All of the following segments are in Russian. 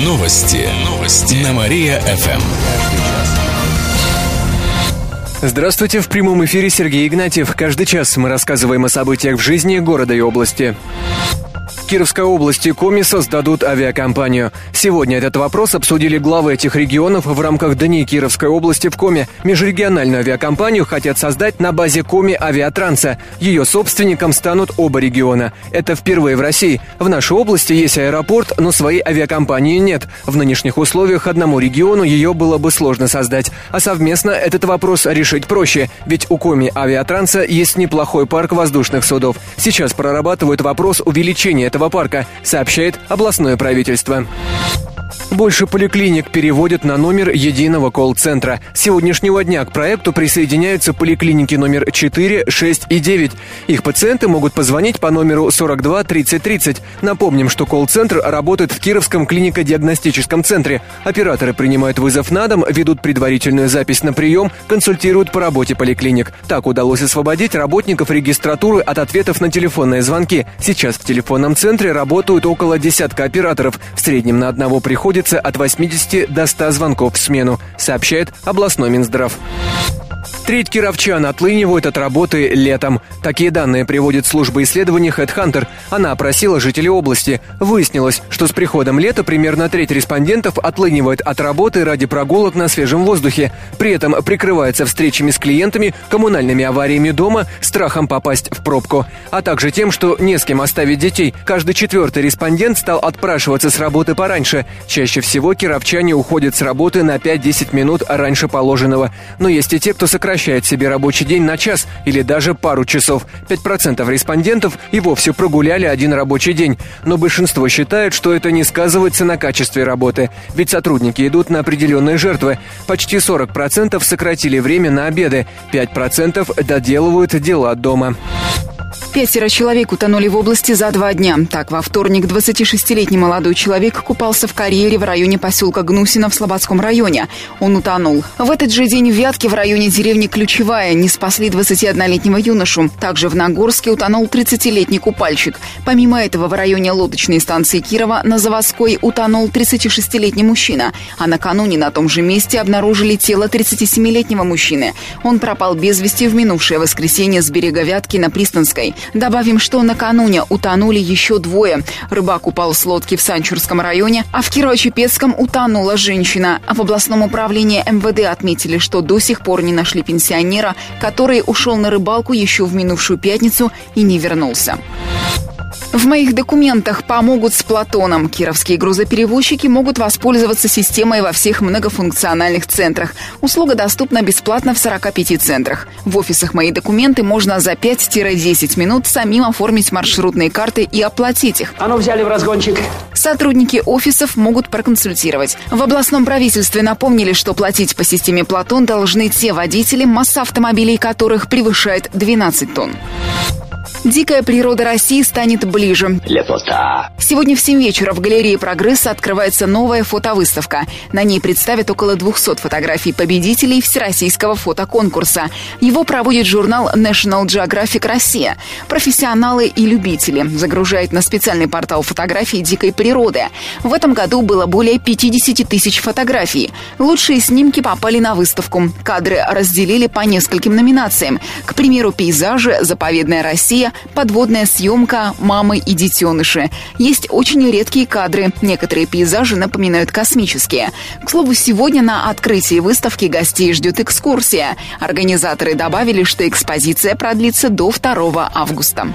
Новости. Новости. На Мария-ФМ. Здравствуйте, в прямом эфире Сергей Игнатьев. Каждый час мы рассказываем о событиях в жизни города и области. Кировской области Коми создадут авиакомпанию. Сегодня этот вопрос обсудили главы этих регионов в рамках Дней Кировской области в Коми. Межрегиональную авиакомпанию хотят создать на базе Коми Авиатранса. Ее собственником станут оба региона. Это впервые в России. В нашей области есть аэропорт, но своей авиакомпании нет. В нынешних условиях одному региону ее было бы сложно создать. А совместно этот вопрос решить проще. Ведь у Коми Авиатранса есть неплохой парк воздушных судов. Сейчас прорабатывают вопрос увеличения этого парка, сообщает областное правительство. Больше поликлиник переводят на номер единого колл-центра. С сегодняшнего дня к проекту присоединяются поликлиники номер 4, 6 и 9. Их пациенты могут позвонить по номеру 42 30 30. Напомним, что колл-центр работает в Кировском клинико-диагностическом центре. Операторы принимают вызов на дом, ведут предварительную запись на прием, консультируют по работе поликлиник. Так удалось освободить работников регистратуры от ответов на телефонные звонки. Сейчас в телефонном центре работают около десятка операторов. В среднем на одного приходит приходится от 80 до 100 звонков в смену, сообщает областной Минздрав. Треть кировчан отлынивают от работы летом. Такие данные приводит служба исследований HeadHunter. Она опросила жителей области. Выяснилось, что с приходом лета примерно треть респондентов отлынивает от работы ради прогулок на свежем воздухе. При этом прикрывается встречами с клиентами, коммунальными авариями дома, страхом попасть в пробку. А также тем, что не с кем оставить детей. Каждый четвертый респондент стал отпрашиваться с работы пораньше. Чаще всего кировчане уходят с работы на 5-10 минут раньше положенного. Но есть и те, кто сокращает сокращает себе рабочий день на час или даже пару часов. 5% респондентов и вовсе прогуляли один рабочий день. Но большинство считает, что это не сказывается на качестве работы. Ведь сотрудники идут на определенные жертвы. Почти 40% сократили время на обеды. 5% доделывают дела дома. Пятеро человек утонули в области за два дня. Так, во вторник 26-летний молодой человек купался в карьере в районе поселка Гнусино в Слободском районе. Он утонул. В этот же день в Вятке в районе деревни Ключевая не спасли 21-летнего юношу. Также в Нагорске утонул 30-летний купальщик. Помимо этого, в районе лодочной станции Кирова на Заводской утонул 36-летний мужчина. А накануне на том же месте обнаружили тело 37-летнего мужчины. Он пропал без вести в минувшее воскресенье с берега Вятки на Пристанской. Добавим, что накануне утонули еще двое. Рыбак упал с лодки в Санчурском районе, а в Кирово-Чепецком утонула женщина. В областном управлении МВД отметили, что до сих пор не нашли пенсионера, который ушел на рыбалку еще в минувшую пятницу и не вернулся. В моих документах помогут с Платоном. Кировские грузоперевозчики могут воспользоваться системой во всех многофункциональных центрах. Услуга доступна бесплатно в 45 центрах. В офисах «Мои документы» можно за 5-10 минут самим оформить маршрутные карты и оплатить их. А ну взяли в разгончик. Сотрудники офисов могут проконсультировать. В областном правительстве напомнили, что платить по системе «Платон» должны те водители, масса автомобилей которых превышает 12 тонн. Дикая природа России станет ближе. Лепота. Сегодня в 7 вечера в галерее «Прогресса» открывается новая фотовыставка. На ней представят около 200 фотографий победителей Всероссийского фотоконкурса. Его проводит журнал National Geographic Россия. Профессионалы и любители загружают на специальный портал фотографий дикой природы. В этом году было более 50 тысяч фотографий. Лучшие снимки попали на выставку. Кадры разделили по нескольким номинациям. К примеру, пейзажи, заповедная Россия, подводная съемка, мамы и детеныши. Есть очень редкие кадры. Некоторые пейзажи напоминают космические. К слову, сегодня на открытии выставки гостей ждет экскурсия. Организаторы добавили, что экспозиция продлится до 2 августа.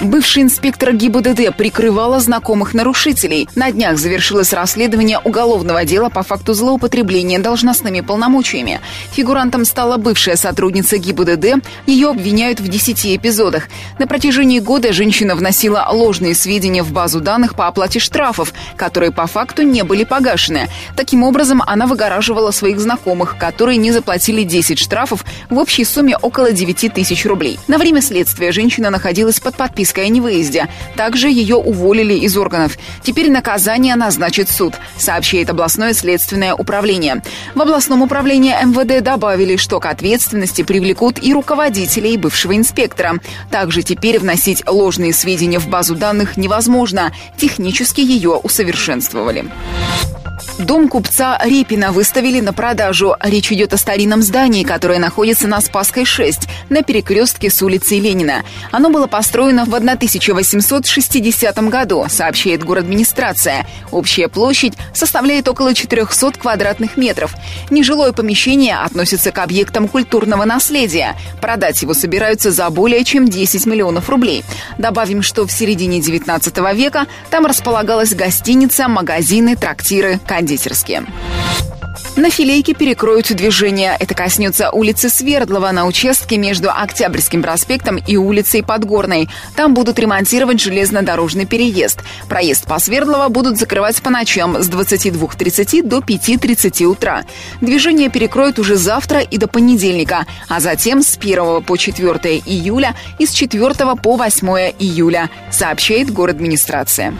Бывший инспектор ГИБДД прикрывала знакомых нарушителей. На днях завершилось расследование уголовного дела по факту злоупотребления должностными полномочиями. Фигурантом стала бывшая сотрудница ГИБДД. Ее обвиняют в 10 эпизодах. На протяжении года женщина вносила ложные сведения в базу данных по оплате штрафов, которые по факту не были погашены. Таким образом, она выгораживала своих знакомых, которые не заплатили 10 штрафов в общей сумме около 9 тысяч рублей. На время следствия женщина находилась под подпиской о невыезде. Также ее уволили из органов. Теперь наказание назначит суд, сообщает областное следственное управление. В областном управлении МВД добавили, что к ответственности привлекут и руководителей бывшего инспектора. Также теперь вносить ложные сведения в базу данных невозможно. Технически ее усовершенствовали. Дом купца Репина выставили на продажу. Речь идет о старинном здании, которое находится на Спасской 6, на перекрестке с улицей Ленина. Оно было построено в 1860 году, сообщает город-администрация. Общая площадь составляет около 400 квадратных метров. Нежилое помещение относится к объектам культурного наследия. Продать его собираются за более чем 10 миллионов рублей. Добавим, что в середине 19 века там располагалась гостиница, магазины, трактиры, кондитерские. На филейке перекроют движение. Это коснется улицы Свердлова на участке между Октябрьским проспектом и улицей Подгорной. Там будут ремонтировать железнодорожный переезд. Проезд по Свердлова будут закрывать по ночам с 22.30 до 5.30 утра. Движение перекроют уже завтра и до понедельника, а затем с 1 по 4 июля и с 4 по 8 июля, сообщает город администрация.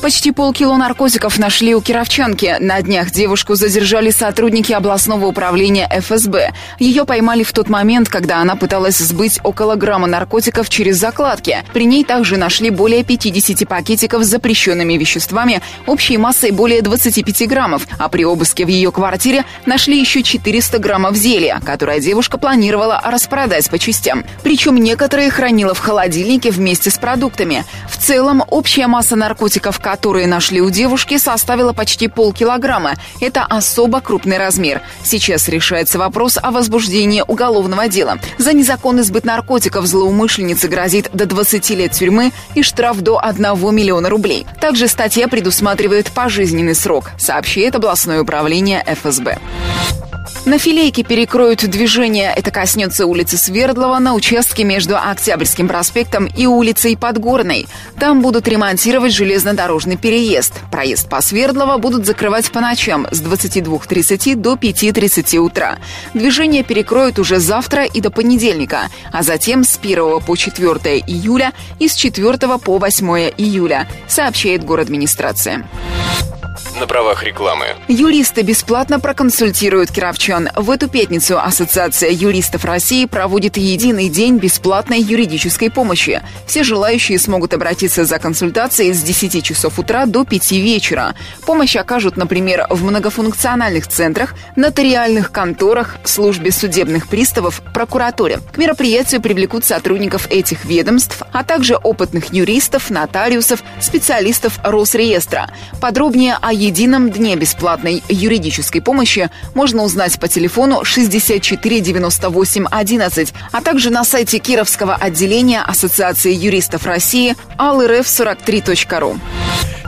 Почти полкило наркотиков нашли у кировчанки. На днях девушку задержали сотрудники областного управления ФСБ. Ее поймали в тот момент, когда она пыталась сбыть около грамма наркотиков через закладки. При ней также нашли более 50 пакетиков с запрещенными веществами общей массой более 25 граммов, а при обыске в ее квартире нашли еще 400 граммов зелья, которое девушка планировала распродать по частям. Причем некоторые хранила в холодильнике вместе с продуктами. В целом, общая масса наркотиков, которые нашли у девушки, составила почти полкилограмма. Это особо крупный размер. Сейчас решается вопрос о возбуждении уголовного дела. За незаконный сбыт наркотиков злоумышленнице грозит до 20 лет тюрьмы и штраф до 1 миллиона рублей. Также статья предусматривает пожизненный срок, сообщает областное управление ФСБ. На филейке перекроют движение. Это коснется улицы Свердлова на участке между Октябрьским проспектом и улицей Подгорной. Там будут ремонтировать железнодорожный переезд. Проезд по Свердлова будут закрывать по ночам с 22.30 до 5.30 утра. Движение перекроют уже завтра и до понедельника, а затем с 1 по 4 июля и с 4 по 8 июля, сообщает город администрация на правах рекламы. Юристы бесплатно проконсультируют кировчан. В эту пятницу Ассоциация юристов России проводит единый день бесплатной юридической помощи. Все желающие смогут обратиться за консультацией с 10 часов утра до 5 вечера. Помощь окажут, например, в многофункциональных центрах, нотариальных конторах, службе судебных приставов, прокуратуре. К мероприятию привлекут сотрудников этих ведомств, а также опытных юристов, нотариусов, специалистов Росреестра. Подробнее о едином дне бесплатной юридической помощи можно узнать по телефону 64 98 11, а также на сайте Кировского отделения Ассоциации юристов России alrf43.ru.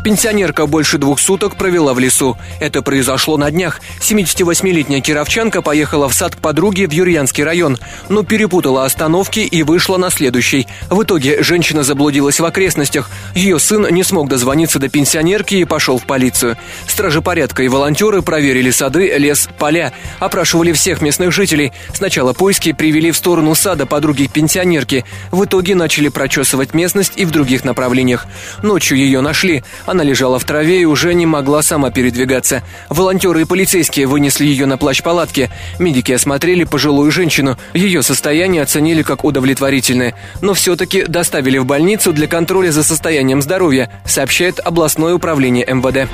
Пенсионерка больше двух суток провела в лесу. Это произошло на днях. 78-летняя кировчанка поехала в сад к подруге в Юрьянский район, но перепутала остановки и вышла на следующий. В итоге женщина заблудилась в окрестностях. Ее сын не смог дозвониться до пенсионерки и пошел в полицию. Стражи порядка и волонтеры проверили сады, лес, поля. Опрашивали всех местных жителей. Сначала поиски привели в сторону сада подруги пенсионерки. В итоге начали прочесывать местность и в других направлениях. Ночью ее нашли. Она лежала в траве и уже не могла сама передвигаться. Волонтеры и полицейские вынесли ее на плащ палатки. Медики осмотрели пожилую женщину. Ее состояние оценили как удовлетворительное. Но все-таки доставили в больницу для контроля за состоянием здоровья, сообщает областное управление МВД.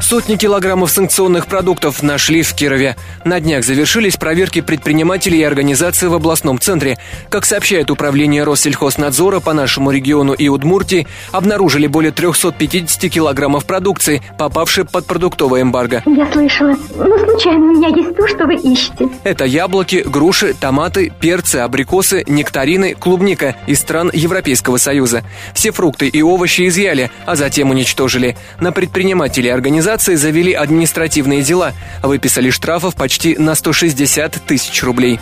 Сотни килограммов санкционных продуктов нашли в Кирове. На днях завершились проверки предпринимателей и организаций в областном центре. Как сообщает управление Россельхознадзора по нашему региону и Удмуртии, обнаружили более 350 килограммов продукции, попавшей под продуктовое эмбарго. Я слышала. Ну, случайно, у меня есть то, что вы ищете. Это яблоки, груши, томаты, перцы, абрикосы, нектарины, клубника из стран Европейского Союза. Все фрукты и овощи изъяли, а затем уничтожили. На предпринимателей организации завели административные дела, выписали штрафов почти на 160 тысяч рублей.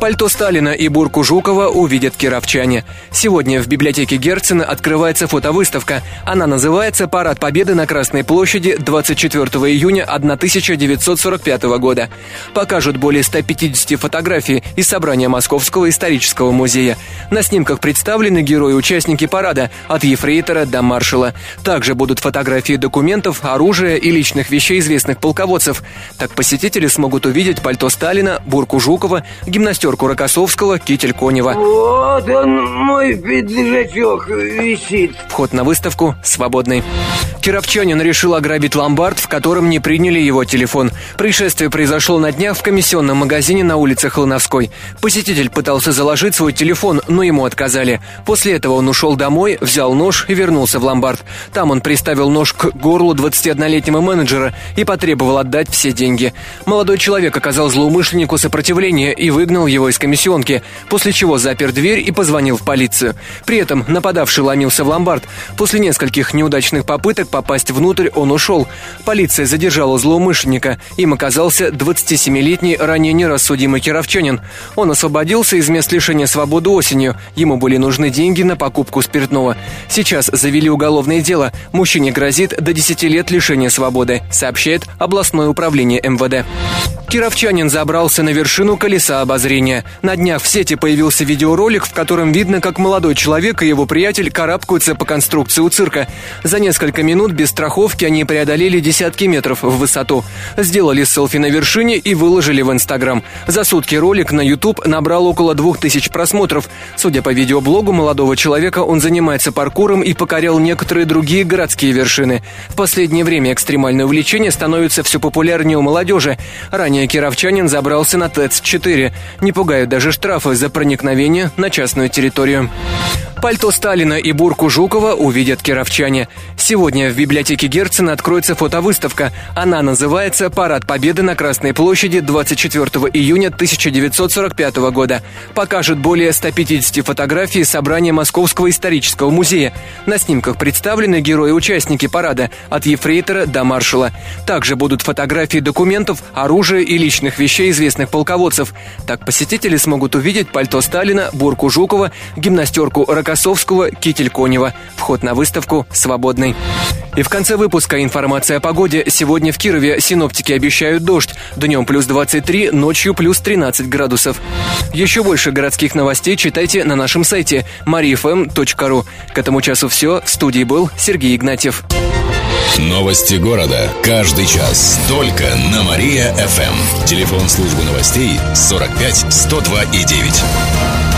Пальто Сталина и бурку Жукова увидят кировчане. Сегодня в библиотеке Герцена открывается фотовыставка. Она называется «По Парад Победы на Красной площади 24 июня 1945 года. Покажут более 150 фотографий из собрания Московского исторического музея. На снимках представлены герои-участники парада от ефрейтора до маршала. Также будут фотографии документов, оружия и личных вещей известных полководцев. Так посетители смогут увидеть пальто Сталина, бурку Жукова, гимнастерку Рокоссовского, китель Конева. Вот он, мой пиджачок, висит. Вход на выставку свободный. Кировчанин решил ограбить ломбард, в котором не приняли его телефон. Происшествие произошло на днях в комиссионном магазине на улице Холновской. Посетитель пытался заложить свой телефон, но ему отказали. После этого он ушел домой, взял нож и вернулся в ломбард. Там он приставил нож к горлу 21-летнего менеджера и потребовал отдать все деньги. Молодой человек оказал злоумышленнику сопротивление и выгнал его из комиссионки, после чего запер дверь и позвонил в полицию. При этом нападавший ломился в ломбард. После нескольких неудачных попыток попасть внутрь, он ушел. Полиция задержала злоумышленника. Им оказался 27-летний ранее нерассудимый кировчанин. Он освободился из мест лишения свободы осенью. Ему были нужны деньги на покупку спиртного. Сейчас завели уголовное дело. Мужчине грозит до 10 лет лишения свободы, сообщает областное управление МВД. Кировчанин забрался на вершину колеса обозрения. На днях в сети появился видеоролик, в котором видно, как молодой человек и его приятель карабкаются по конструкции у цирка. За несколько минут без страховки они преодолели десятки метров в высоту. Сделали селфи на вершине и выложили в Инстаграм. За сутки ролик на YouTube набрал около двух тысяч просмотров. Судя по видеоблогу молодого человека, он занимается паркуром и покорял некоторые другие городские вершины. В последнее время экстремальное увлечение становится все популярнее у молодежи. Ранее кировчанин забрался на ТЭЦ-4. Не пугают даже штрафы за проникновение на частную территорию. Пальто Сталина и бурку Жукова увидят кировчане. Сегодня в библиотеке Герцена откроется фотовыставка. Она называется «Парад Победы на Красной площади 24 июня 1945 года». Покажет более 150 фотографий собрания Московского исторического музея. На снимках представлены герои-участники парада от ефрейтора до маршала. Также будут фотографии документов, оружия и личных вещей известных полководцев. Так посетители смогут увидеть пальто Сталина, бурку Жукова, гимнастерку Рока Косовского, Китель Конева. Вход на выставку свободный. И в конце выпуска информация о погоде. Сегодня в Кирове синоптики обещают дождь. Днем плюс 23, ночью плюс 13 градусов. Еще больше городских новостей читайте на нашем сайте mariafm.ru. К этому часу все. В студии был Сергей Игнатьев. Новости города. Каждый час. Только на Мария-ФМ. Телефон службы новостей 45 102 и 9.